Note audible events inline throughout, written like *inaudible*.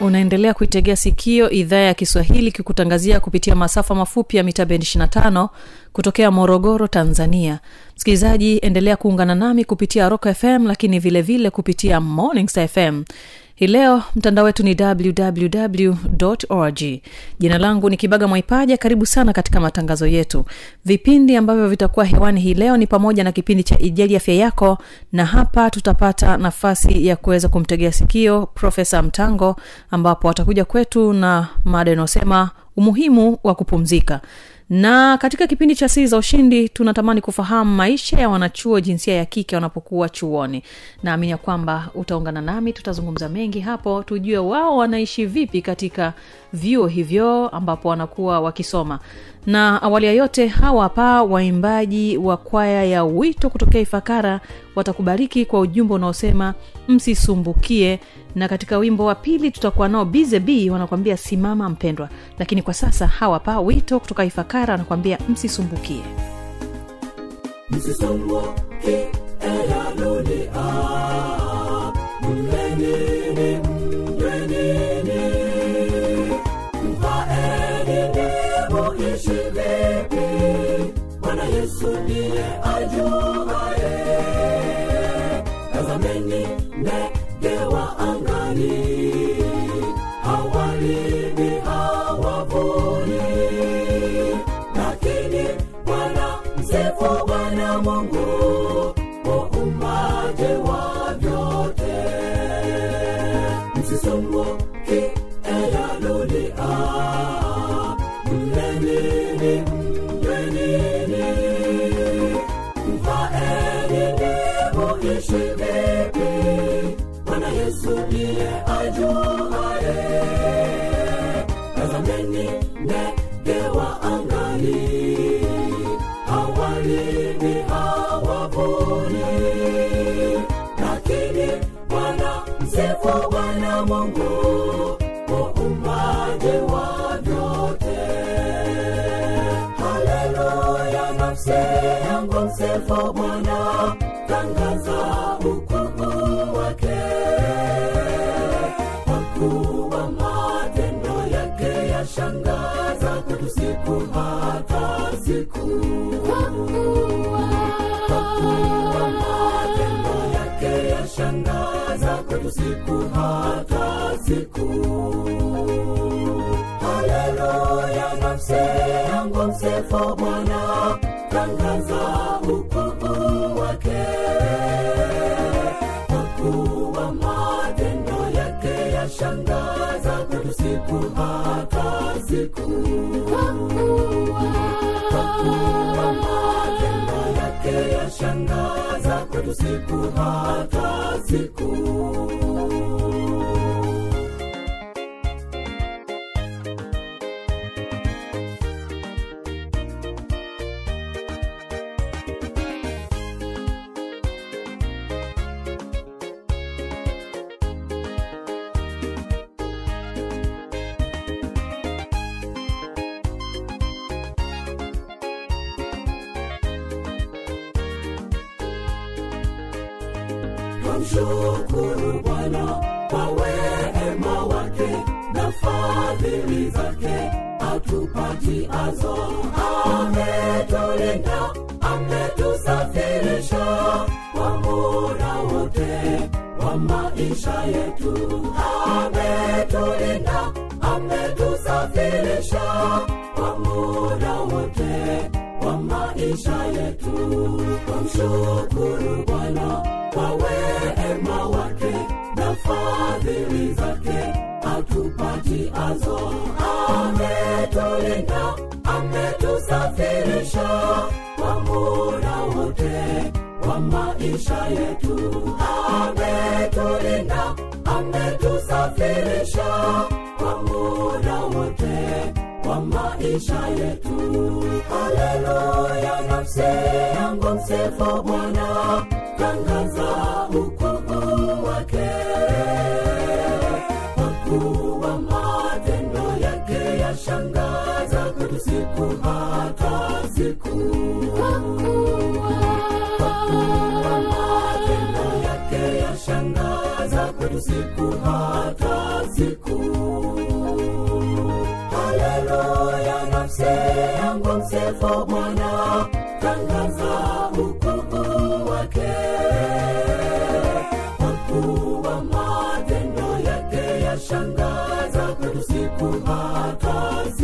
unaendelea kuitegea sikio idhaa ya kiswahili kikutangazia kupitia masafa mafupi ya mita bendi 25 kutokea morogoro tanzania. Msikilizaji endelea kuungana nami kupitia rock fm lakini vilevile vile kupitia morning Star fm hii leo mtandao wetu ni www org. Jina langu ni kibaga mwaipaja. Karibu sana katika matangazo yetu. Vipindi ambavyo vitakuwa hewani hii leo ni pamoja na kipindi cha ijali afya yako na hapa tutapata nafasi ya kuweza kumtegea sikio profesa mtango ambapo atakuja kwetu na mada inayosema umuhimu wa kupumzika na katika kipindi cha siri za ushindi tunatamani kufahamu maisha ya wanachuo jinsia ya kike wanapokuwa chuoni. Naamini ya kwamba utaungana nami tutazungumza mengi hapo tujue wao wanaishi vipi katika vyuo hivyo ambapo wanakuwa wakisoma. Na awali ya yote hawa hapa waimbaji wa kwaya ya wito kutokea ifakara watakubariki kwa ujumbe unaosema msisumbukie. Na katika wimbo wa pili tutakuwa nao bzb wanakuambia simama mpendwa. Lakini kwa sasa hawa hapa wito kutoka ifakara wanakuambia msisumbukie. Msisumbuke ela dunia mlenini yake yashangaza kwetu siku hata siku. Kwa kuwa matendo yake yashangaza kwetu siku hata siku. Haleluya nafsi yangu msifu bwana. Tangaza ukuu kwetu siku siku hata siku mshukuru bwana kwa wema wake na fadhili zake atupatiazo ametulinda ametusafirisha kwa muda wote wa maisha yetu. Ametulinda ametusafirisha kwa muda wote wa maisha yetu. Kwa mshukuru bwana wake na fadhili zake atupatiazo ametulinda ametusafirisha kwa muda wote wa maisha yetu. Ametulinda ametusafirisha kwa muda wote wa maisha yetu. Haleluya nafsi yangu msifu bwana kwetu siku. Matendo yake yashangaza kwetu. Siku hata siku. Haleluya nafsi yangu msifu bwana. Tangaza ukuu wake. Kwa matendo yake yashangaza kwetu. Siku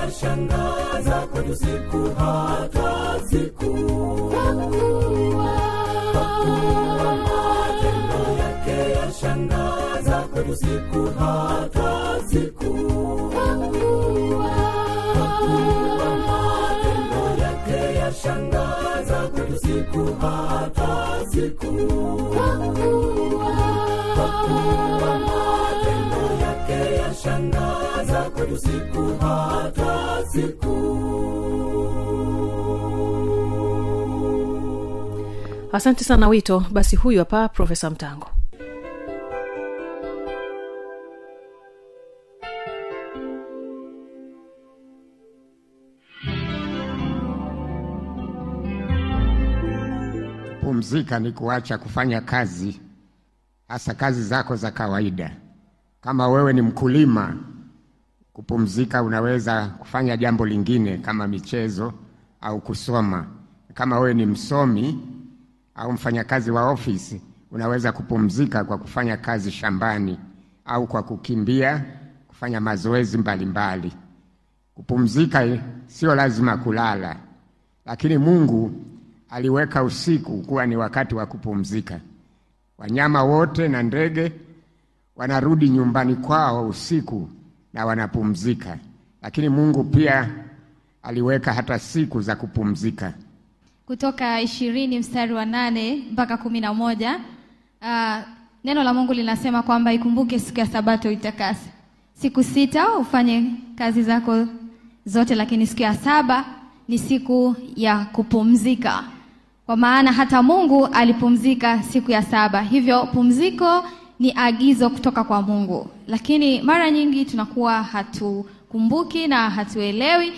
yashangaza kwetu siku hata siku. Matendo yake yashangaza kwetu siku hata siku. Matendo yake yashangaza kwetu siku hata siku. Kwa kuwa yake kwetu siku hata siku. Asante sana wito. Basi huyu hapa profesa mtango. Pumzika ni kuacha kufanya kazi, hasa kazi zako za kawaida. Kama wewe ni mkulima, kupumzika unaweza kufanya jambo lingine kama michezo au kusoma. Kama wewe ni msomi au mfanyakazi wa ofisi, unaweza kupumzika kwa kufanya kazi shambani au kwa kukimbia, kufanya mazoezi mbalimbali. Kupumzika sio lazima kulala, lakini Mungu aliweka usiku kuwa ni wakati wa kupumzika. Wanyama wote na ndege wanarudi nyumbani kwao usiku na wanapumzika, lakini Mungu pia aliweka hata siku za kupumzika. kutoka ishirini mstari wa nane mpaka kumi na moja uh, neno la mungu linasema kwamba ikumbuke siku ya sabato itakase. Siku sita ufanye kazi zako zote lakini siku ya saba ni siku ya kupumzika. Kwa maana hata mungu alipumzika siku ya saba. Hivyo pumziko ni agizo kutoka kwa mungu. Lakini mara nyingi tunakuwa hatukumbuki na hatuelewi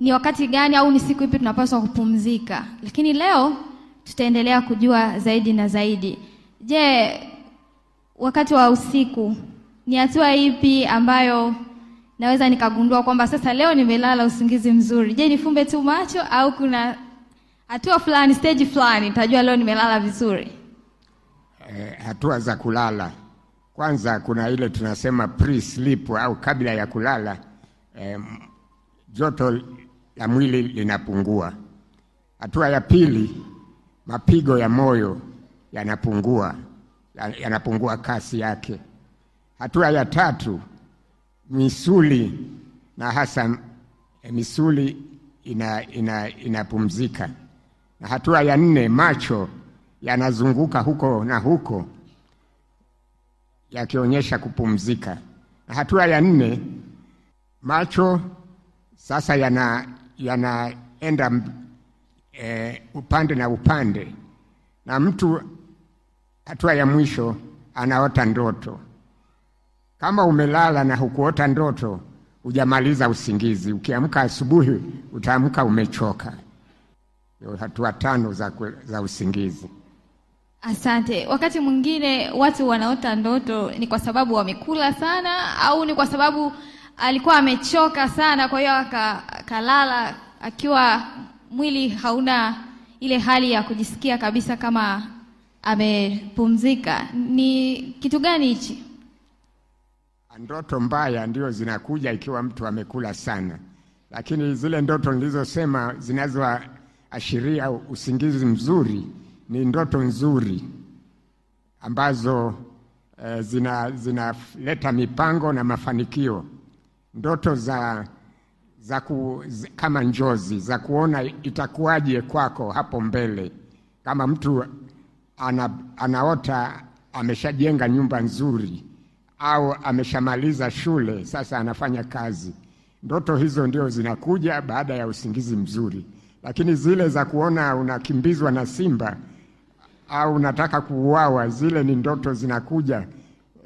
ni wakati gani au ni siku ipi tunapaswa kupumzika. Lakini leo tutaendelea kujua zaidi na zaidi. Je wakati wa usiku ni hatua ipi ambayo naweza nikagundua kwamba sasa leo nimelala usingizi mzuri? Je nifumbe tu macho au kuna hatua fulani stage fulani nitajua leo nimelala vizuri? Eh, hatua za kulala. Kwanza kuna ile tunasema pre-sleep au kabla ya kulala eh, joto la mwili linapungua. Hatua ya pili, mapigo ya moyo yanapungua, yanapungua kasi yake. Hatua ya tatu, misuli na hasa eh, misuli ina, ina, inapumzika. Na hatua ya nne, macho yanazunguka huko na huko yakionyesha kupumzika. Na hatua ya nne, macho sasa yana yanaenda e, upande na upande, na mtu hatua ya mwisho anaota ndoto. Kama umelala na hukuota ndoto, hujamaliza usingizi. Ukiamka asubuhi, utaamka umechoka. Hatua tano za, za usingizi. Asante. Wakati mwingine watu wanaota ndoto ni kwa sababu wamekula sana au ni kwa sababu alikuwa amechoka sana, kwa hiyo akalala akiwa mwili hauna ile hali ya kujisikia kabisa kama amepumzika. Ni kitu gani hichi? Ndoto mbaya ndio zinakuja ikiwa mtu amekula sana, lakini zile ndoto nilizosema zinazoashiria usingizi mzuri ni ndoto nzuri ambazo eh, zina zinaleta mipango na mafanikio, ndoto za za ku, zi, kama njozi za kuona itakuwaje kwako hapo mbele, kama mtu ana, anaota ameshajenga nyumba nzuri au ameshamaliza shule, sasa anafanya kazi. Ndoto hizo ndio zinakuja baada ya usingizi mzuri, lakini zile za kuona unakimbizwa na simba au unataka kuuawa, zile ni ndoto zinakuja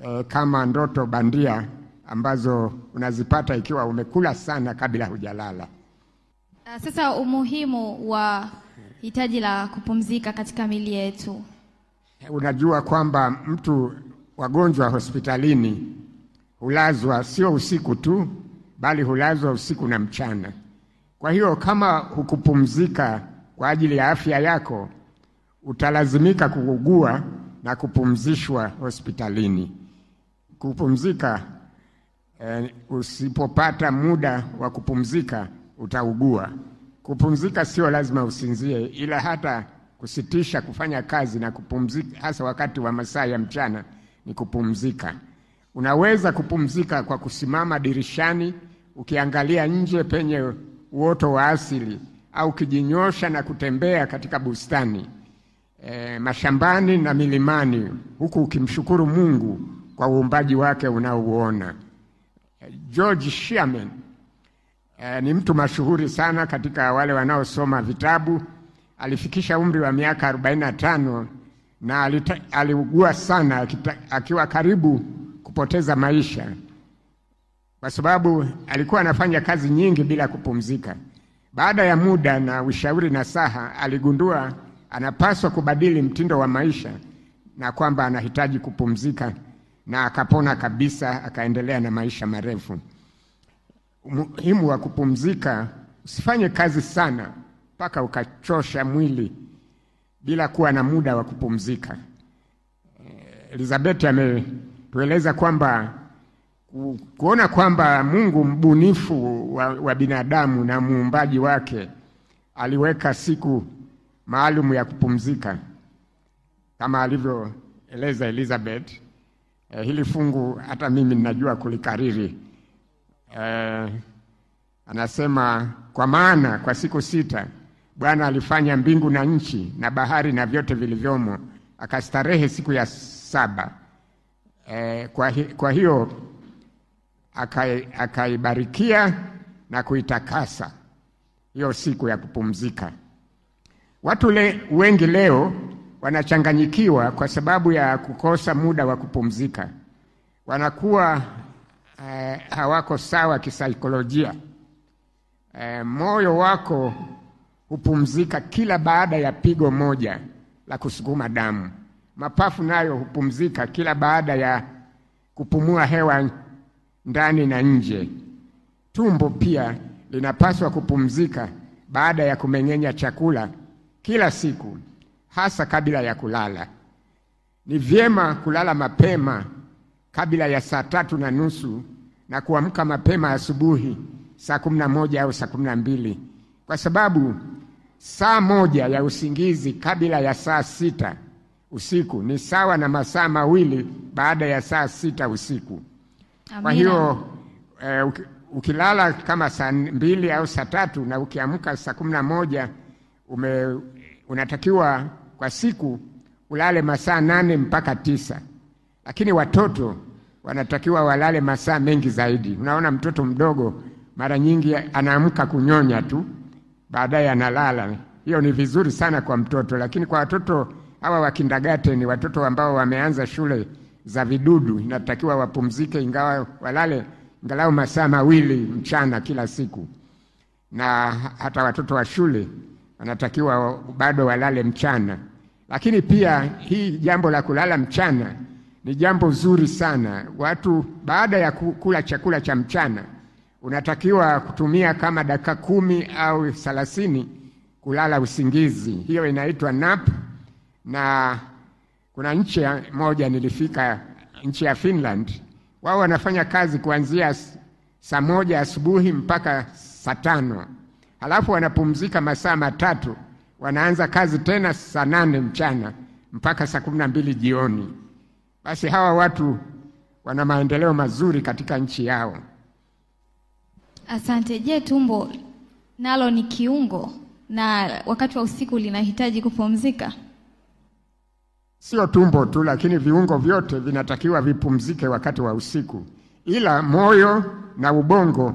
e, kama ndoto bandia ambazo unazipata ikiwa umekula sana kabla hujalala. Ah, Sasa umuhimu wa hitaji la kupumzika katika mili yetu. Unajua kwamba mtu wagonjwa hospitalini hulazwa sio usiku tu, bali hulazwa usiku na mchana. Kwa hiyo kama hukupumzika kwa ajili ya afya yako, utalazimika kuugua na kupumzishwa hospitalini. Kupumzika eh, usipopata muda wa kupumzika utaugua. Kupumzika sio lazima usinzie, ila hata kusitisha kufanya kazi na kupumzika, hasa wakati wa masaa ya mchana, ni kupumzika. Unaweza kupumzika kwa kusimama dirishani ukiangalia nje penye uoto wa asili, au ukijinyosha na kutembea katika bustani e, mashambani na milimani, huku ukimshukuru Mungu kwa uumbaji wake unaouona. George Sherman e, ni mtu mashuhuri sana katika wale wanaosoma vitabu. Alifikisha umri wa miaka 45 na alita, aliugua sana akita, akiwa karibu kupoteza maisha kwa sababu alikuwa anafanya kazi nyingi bila kupumzika. Baada ya muda na ushauri na saha, aligundua anapaswa kubadili mtindo wa maisha na kwamba anahitaji kupumzika, na akapona kabisa, akaendelea na maisha marefu. Umuhimu wa kupumzika, usifanye kazi sana mpaka ukachosha mwili bila kuwa na muda wa kupumzika. Elizabeth ametueleza kwamba kuona kwamba Mungu mbunifu wa, wa binadamu na muumbaji wake aliweka siku maalum ya kupumzika kama alivyoeleza Elizabeth. Eh, hili fungu hata mimi ninajua kulikariri. Eh, anasema kwa maana kwa siku sita Bwana alifanya mbingu na nchi na bahari na vyote vilivyomo, akastarehe siku ya saba. Eh, kwa, hi, kwa hiyo akai- akaibarikia na kuitakasa hiyo siku ya kupumzika. Watu le, wengi leo wanachanganyikiwa kwa sababu ya kukosa muda wa kupumzika. Wanakuwa eh, hawako sawa kisaikolojia. Eh, moyo wako hupumzika kila baada ya pigo moja la kusukuma damu. Mapafu nayo hupumzika kila baada ya kupumua hewa ndani na nje. Tumbo pia linapaswa kupumzika baada ya kumeng'enya chakula kila siku, hasa kabla ya kulala. Ni vyema kulala mapema kabla ya saa tatu na nusu na kuamka mapema asubuhi saa kumi na moja au saa kumi na mbili kwa sababu saa moja ya usingizi kabla ya saa sita usiku ni sawa na masaa mawili baada ya saa sita usiku. Kwa hiyo eh, ukilala kama saa mbili au saa tatu na ukiamka saa kumi na moja ume, unatakiwa kwa siku ulale masaa nane mpaka tisa, lakini watoto wanatakiwa walale masaa mengi zaidi. Unaona, mtoto mdogo mara nyingi anaamka kunyonya tu, baadaye analala. Hiyo ni vizuri sana kwa mtoto, lakini kwa watoto hawa wa kindergarten, watoto ambao wameanza shule za vidudu, inatakiwa wapumzike, ingawa walale angalau masaa mawili mchana kila siku, na hata watoto wa shule wanatakiwa bado walale mchana. Lakini pia hii jambo la kulala mchana ni jambo zuri sana. Watu baada ya kula chakula cha mchana unatakiwa kutumia kama dakika kumi au thelathini kulala usingizi. Hiyo inaitwa nap, na kuna nchi moja nilifika, nchi ya Finland, wao wanafanya kazi kuanzia saa moja asubuhi mpaka saa tano halafu wanapumzika masaa matatu, wanaanza kazi tena saa nane mchana mpaka saa kumi na mbili jioni. Basi hawa watu wana maendeleo mazuri katika nchi yao. Asante. Je, tumbo nalo ni kiungo na wakati wa usiku linahitaji kupumzika? Sio tumbo tu, lakini viungo vyote vinatakiwa vipumzike wakati wa usiku, ila moyo na ubongo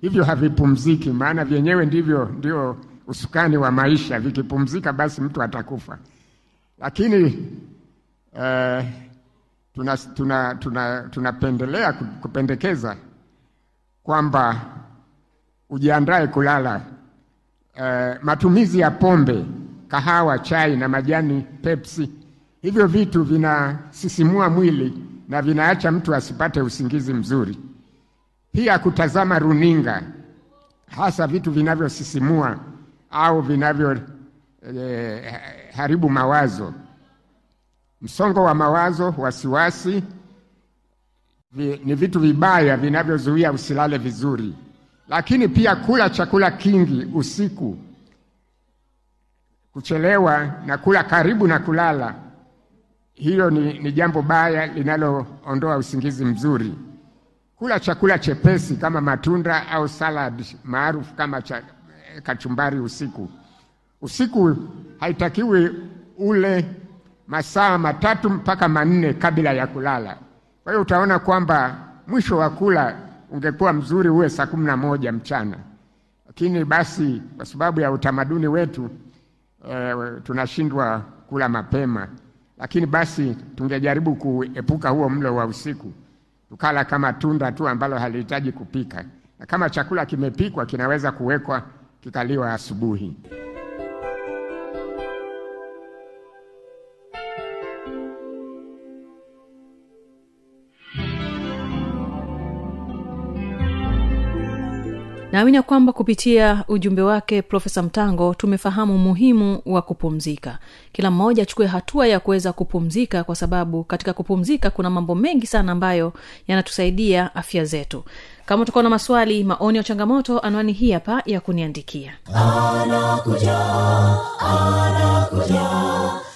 hivyo havipumziki, maana vyenyewe ndivyo ndio usukani wa maisha. Vikipumzika basi mtu atakufa. Lakini eh, tuna, tuna, tuna, tunapendelea kupendekeza kwamba ujiandae kulala. Eh, matumizi ya pombe, kahawa, chai na majani, Pepsi, hivyo vitu vinasisimua mwili na vinaacha mtu asipate usingizi mzuri. Pia kutazama runinga, hasa vitu vinavyosisimua au vinavyo eh, haribu mawazo, msongo wa mawazo, wasiwasi vi, ni vitu vibaya vinavyozuia usilale vizuri. Lakini pia kula chakula kingi usiku, kuchelewa na kula karibu na kulala, hiyo ni, ni jambo baya linaloondoa usingizi mzuri. Kula chakula chepesi kama matunda au salad maarufu kama cha, kachumbari usiku. Usiku haitakiwi ule masaa matatu mpaka manne kabla ya kulala. Kwa hiyo utaona kwamba mwisho wa kula ungekuwa mzuri uwe saa kumi na moja mchana, lakini basi kwa sababu ya utamaduni wetu e, tunashindwa kula mapema, lakini basi tungejaribu kuepuka huo mlo wa usiku, tukala kama tunda tu ambalo halihitaji kupika, na kama chakula kimepikwa kinaweza kuwekwa kikaliwa asubuhi. Naamini ya kwamba kupitia ujumbe wake profesa mtango tumefahamu umuhimu wa kupumzika. Kila mmoja achukue hatua ya kuweza kupumzika kwa sababu katika kupumzika kuna mambo mengi sana ambayo yanatusaidia afya zetu. Kama utakuwa na maswali maoni ya changamoto anwani hii hapa ya kuniandikia. Anakuja anakuja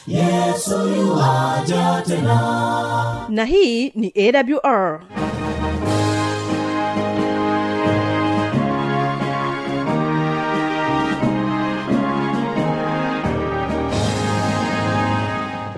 yesu tena. Na hii ni awr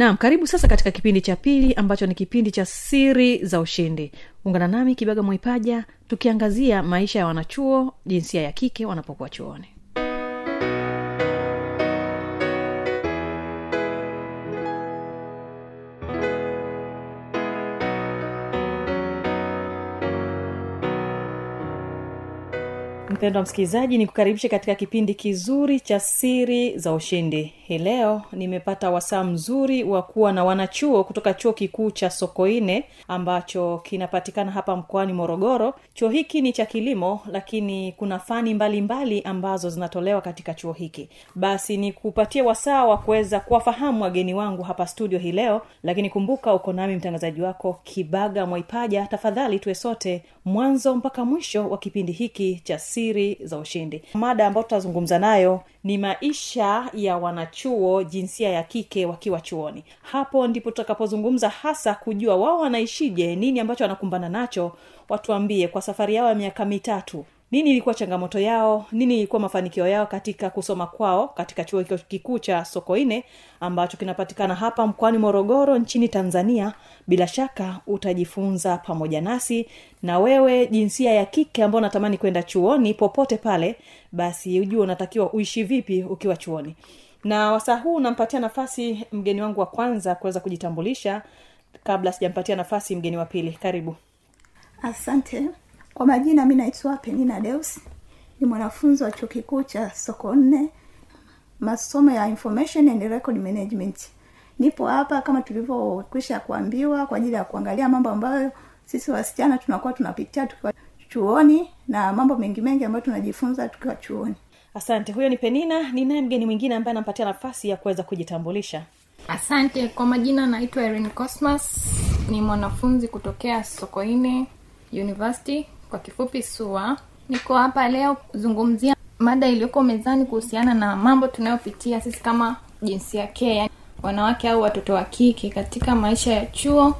naam karibu sasa katika kipindi cha pili ambacho ni kipindi cha siri za ushindi. Ungana nami kibaga mwaipaja tukiangazia maisha ya wanachuo jinsia ya kike wanapokuwa chuoni. Mpendwa msikilizaji ni kukaribisha katika kipindi kizuri cha siri za ushindi hii leo nimepata wasaa mzuri wa kuwa na wanachuo kutoka chuo kikuu cha sokoine ambacho kinapatikana hapa mkoani morogoro. Chuo hiki ni cha kilimo lakini kuna fani mbalimbali mbali ambazo zinatolewa katika chuo hiki. Basi ni kupatia wasaa wa kuweza kuwafahamu wageni wangu hapa studio hii leo lakini kumbuka uko nami mtangazaji wako kibaga mwaipaja. Tafadhali tuwe sote mwanzo mpaka mwisho wa kipindi hiki cha siri za ushindi. Mada ambayo tutazungumza nayo ni maisha ya wanachuo jinsia ya kike wakiwa chuoni. Hapo ndipo tutakapozungumza hasa kujua wao wanaishije nini ambacho wanakumbana nacho. Watuambie kwa safari yao ya miaka mitatu nini ilikuwa changamoto yao? Nini ilikuwa mafanikio yao katika kusoma kwao katika chuo kikuu cha sokoine ambacho kinapatikana hapa mkoani morogoro nchini tanzania? Bila shaka utajifunza pamoja nasi. Na wewe jinsia ya kike ambao unatamani kwenda chuoni popote pale basi ujue unatakiwa uishi vipi ukiwa chuoni. Na wasaa huu unampatia nafasi mgeni wangu wa kwanza kuweza kujitambulisha kabla sijampatia nafasi mgeni wa pili. Karibu. Asante kwa majina mi naitwa penina deus ni mwanafunzi wa chuo kikuu cha soko nne. Masomo ya information and record management. Nipo hapa kama tulivyokwisha kuambiwa kwa ajili ya kuangalia mambo ambayo sisi wasichana tunakuwa tunapitia tukiwa chuoni na mambo mengi mengi ambayo tunajifunza tukiwa chuoni. Asante. Huyo ni penina. Ninaye mgeni mwingine ambaye anampatia nafasi ya kuweza kujitambulisha. Asante. Kwa majina naitwa erin cosmas. Ni mwanafunzi kutokea sokoine university kwa kifupi sua niko hapa leo kuzungumzia mada iliyoko mezani kuhusiana na mambo tunayopitia sisi kama jinsia ke yani wanawake au watoto wa kike katika maisha ya chuo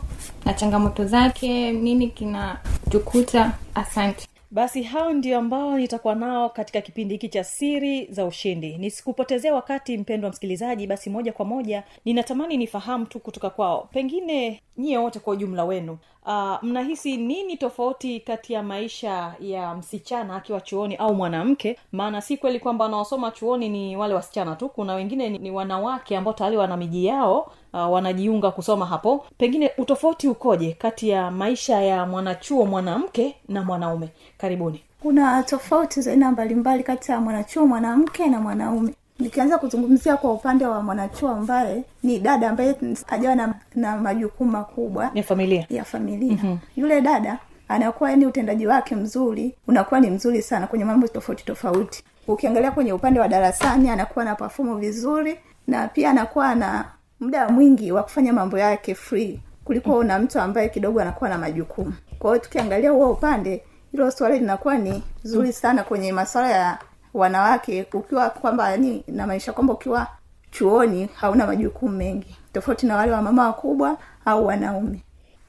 na changamoto zake nini kinatukuta. Asante. Basi hao ndio ambao nitakuwa nao katika kipindi hiki cha siri za ushindi. Nisikupotezea wakati mpendwa msikilizaji basi moja kwa moja ninatamani nifahamu tu kutoka kwao. Pengine nyie wote kwa ujumla wenu uh, mnahisi nini tofauti kati ya maisha ya msichana akiwa chuoni au mwanamke? Maana si kweli kwamba wanaosoma chuoni ni wale wasichana tu kuna wengine ni, ni wanawake ambao tayari wana miji yao uh, wanajiunga kusoma hapo. Pengine utofauti ukoje kati ya maisha ya mwanachuo mwanamke na mwanaume? Karibuni. Kuna tofauti za aina mbalimbali kati ya mwanachuo mwanamke na mwanaume nikianza kuzungumzia kwa upande wa mwanachuo ambaye ni dada ambaye hajawa na, na majukumu makubwa. Ya familia. Ya familia. Mm-hmm. yule dada anakuwa yani utendaji wake mzuri unakuwa ni mzuri sana kwenye mambo tofauti tofauti. Ukiangalia kwenye upande wa darasani anakuwa na pafumu vizuri na pia anakuwa na muda mwingi wa kufanya mambo yake free kuliko una mtu ambaye kidogo anakuwa na majukumu. Kwa hiyo tukiangalia huo upande hilo swali linakuwa ni zuri sana kwenye masuala ya wanawake ukiwa kwamba yani namaanisha kwamba ukiwa chuoni hauna majukumu mengi tofauti na wale wamama wakubwa au wanaume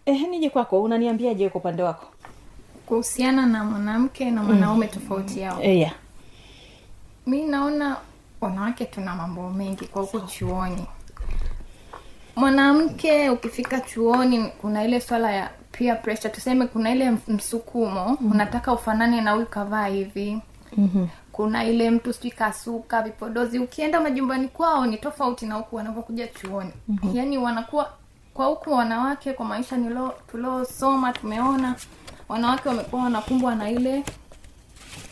eh, nije kwako unaniambiaje kwa upande wako kuhusiana na mwanamke na mwanaume mm. tofauti yao eh, yeah. mi naona wanawake tuna mambo mengi kwa huku chuoni mwanamke ukifika chuoni kuna ile swala ya peer pressure tuseme kuna ile msukumo mm-hmm. unataka ufanane na huyu kavaa hivi mm-hmm. Kuna ile mtu sijui kasuka vipodozi ukienda majumbani kwao ni tofauti na huku wanavyokuja chuoni. Mm-hmm. yaani wanakuwa kwa huku wanawake kwa maisha nilo tuliosoma tumeona wanawake wamekuwa wanakumbwa na ile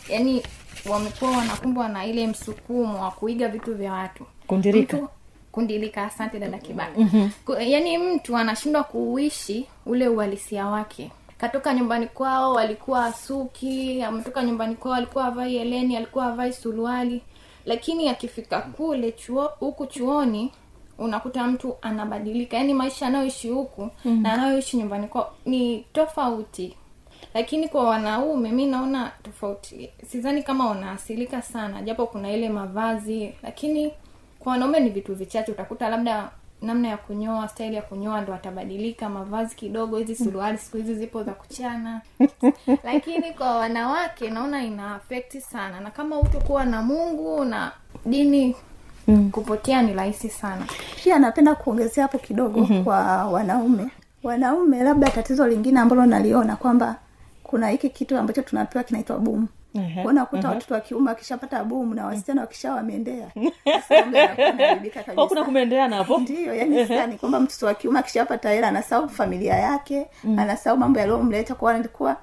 yaani wamekuwa wanakumbwa na ile msukumo wa kuiga vitu vya watu. Kundirika mtu, kundilika asante dada kibaka mm-hmm. yaani mtu anashindwa kuuishi ule uhalisia wake katoka nyumbani kwao walikuwa asuki ametoka nyumbani kwao alikuwa avai eleni alikuwa avai suruali. Lakini akifika kule chuo huku chuoni unakuta mtu anabadilika. Yaani maisha anayoishi huku mm-hmm. na anayoishi nyumbani kwao ni tofauti. Lakini kwa wanaume mi naona tofauti. Sidhani kama wanaasilika sana japo kuna ile mavazi. Lakini kwa wanaume ni vitu vichache utakuta labda namna ya kunyoa staili ya kunyoa ndo atabadilika mavazi kidogo hizi suruali siku hizi zipo za kuchana. *laughs* Lakini kwa wanawake naona ina afekti sana. Na kama utokuwa na mungu na dini mm. kupotea ni rahisi sana. Pia napenda kuongezea hapo kidogo mm-hmm. kwa wanaume. Wanaume labda tatizo lingine ambalo naliona kwamba kuna hiki kitu ambacho tunapewa kinaitwa bumu Ehe, uh-huh. watoto wa kiume wakishapata bomu na wasichana wakisha wameendea *laughs* kuna kumeendeana napo ndio yani sani kwamba mtoto wa kiume akishapata hela anasahau familia yake mm. anasahau mambo yaliyomleta. Kwa anakuwa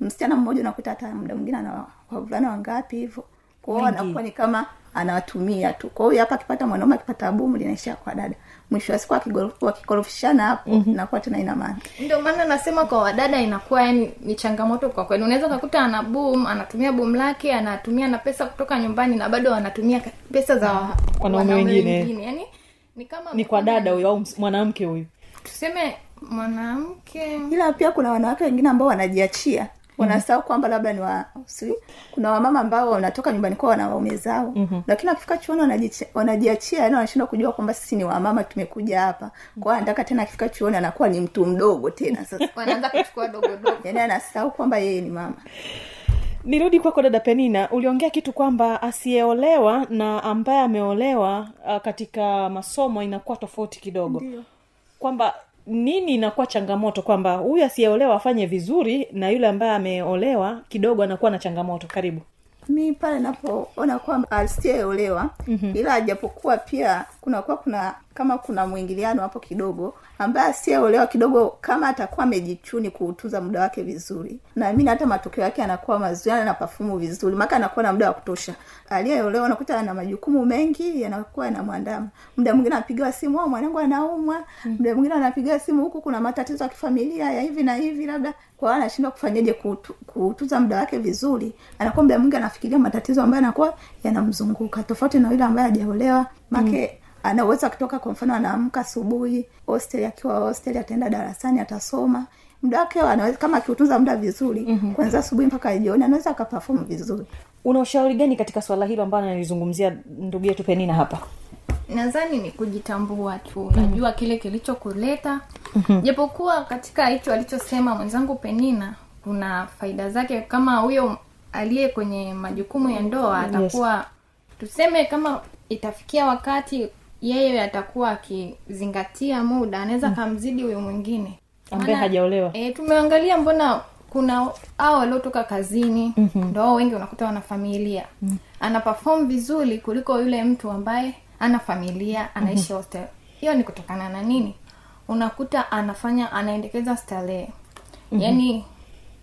msichana mmoja unakuta hata muda mwingine ana wavulana wangapi hivyo. Kwao anakuwa ni kama anawatumia tu. Kwa hiyo hapa akipata mwanaume akipata bumu linaishia kwa dada mwisho wa siku wakikorofishana hapo mm-hmm. inakuwa tena ina maana. Ndio maana nasema kwa wadada inakuwa yani ni changamoto kwa kweli unaweza ukakuta ana boom anatumia boom lake anatumia na pesa kutoka nyumbani na bado anatumia pesa za Wanaume wengine. yani ni kama ni kwa dada huyo au mwanamke huyu? Tuseme mwanamke. Ila pia kuna wanawake wengine ambao wanajiachia wanasahau kwamba labda ni wa si, kuna wamama ambao wanatoka nyumbani kwao wana waume zao. Mm-hmm. lakini wakifika chuoni wanajiachia yani wanashindwa kujua kwamba sisi ni wamama tumekuja hapa. Kwao anataka tena akifika chuoni anakuwa ni mtu mdogo tena sasa. *laughs* Wanaanza kuchukua dogodogo yani anasahau kwamba yeye ni mama. Nirudi kwako dada penina uliongea kitu kwamba asiyeolewa na ambaye ameolewa uh, katika masomo inakuwa tofauti kidogo. Ndiyo kwamba nini inakuwa changamoto kwamba huyu asiyeolewa afanye vizuri na yule ambaye ameolewa kidogo anakuwa na changamoto karibu mi pale napoona kwamba asiyeolewa mm-hmm. ila japokuwa pia kunakuwa kuna kama kuna mwingiliano hapo kidogo ambaye asiyeolewa kidogo kama atakuwa amejichuni kuutuza muda wake vizuri. Naamini hata matokeo yake anakuwa mazuri na pafumu vizuri. Maka anakuwa na muda wa kutosha. Aliyeolewa anakuta ana majukumu mengi yanakuwa yanamwandama. Muda mwingine anapigiwa simu au mwanangu anaumwa. Muda mwingine anapigiwa simu huku kuna matatizo ya kifamilia ya hivi na hivi labda. Kwa anashindwa kufanyaje kuutu, kuutuza muda wake vizuri. Anakuwa muda mwingi anafikiria matatizo ambayo anakuwa yanamzunguka. Tofauti na yule ambaye hajaolewa make mm anaweza kutoka kwa mfano anaamka asubuhi hostel akiwa hostel ataenda darasani atasoma. Muda wake anaweza kama akiutunza muda vizuri mm-hmm. kwanzia asubuhi mpaka jioni anaweza akapafomu vizuri. Una ushauri gani katika swala hilo ambalo analizungumzia ndugu yetu penina hapa? Nadhani ni kujitambua tu. Unajua kile kilichokuleta. Japokuwa katika hicho alichosema mwenzangu penina kuna faida zake. Kama huyo aliye kwenye majukumu ya ndoa atakuwa tuseme kama itafikia wakati yeye atakuwa akizingatia muda anaweza kamzidi huyo mwingine. Ambaye hajaolewa. e, tumeangalia mbona kuna hao waliotoka kazini mm-hmm. ndo ao wengi unakuta wana familia. Mm-hmm. ana perform vizuri kuliko yule mtu ambaye ana familia anaishi mm-hmm. hostel. Hiyo ni kutokana na nini? Unakuta anafanya anaendekeza starehe. Mm-hmm. yaani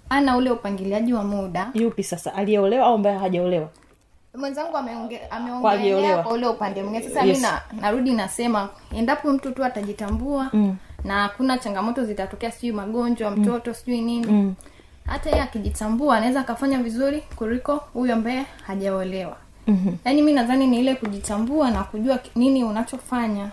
ana ule upangiliaji wa muda. Yupi sasa? Aliyeolewa au ambaye hajaolewa mwenzangu ameonge- ameongelea kwa ule upande mwingine sasa Yes. mi na, narudi nasema endapo mtu tu atajitambua mm. na hakuna changamoto zitatokea sijui magonjwa mtoto sijui nini mm. hata yeye akijitambua anaweza akafanya vizuri kuliko huyu ambaye hajaolewa mm-hmm. yaani mi nadhani ni ile kujitambua na kujua nini unachofanya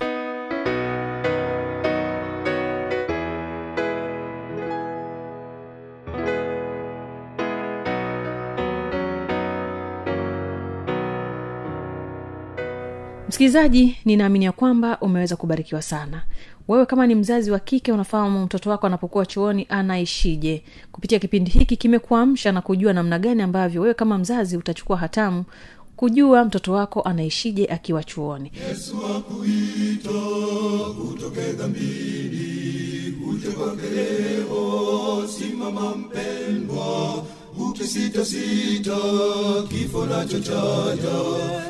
msikilizaji ninaamini ya kwamba umeweza kubarikiwa sana. Wewe kama ni mzazi wa kike unafahamu mtoto wako anapokuwa chuoni anaishije. Kupitia kipindi hiki kimekuamsha na kujua namna gani ambavyo wewe kama mzazi utachukua hatamu kujua mtoto wako anaishije akiwa chuoni yesu akuita utoke dhambini uje kwake simama mpendwa ukisitasita kifo nacho chaja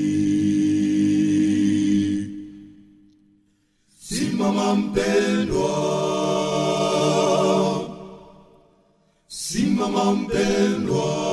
mama mpendwa, simama mpendwa.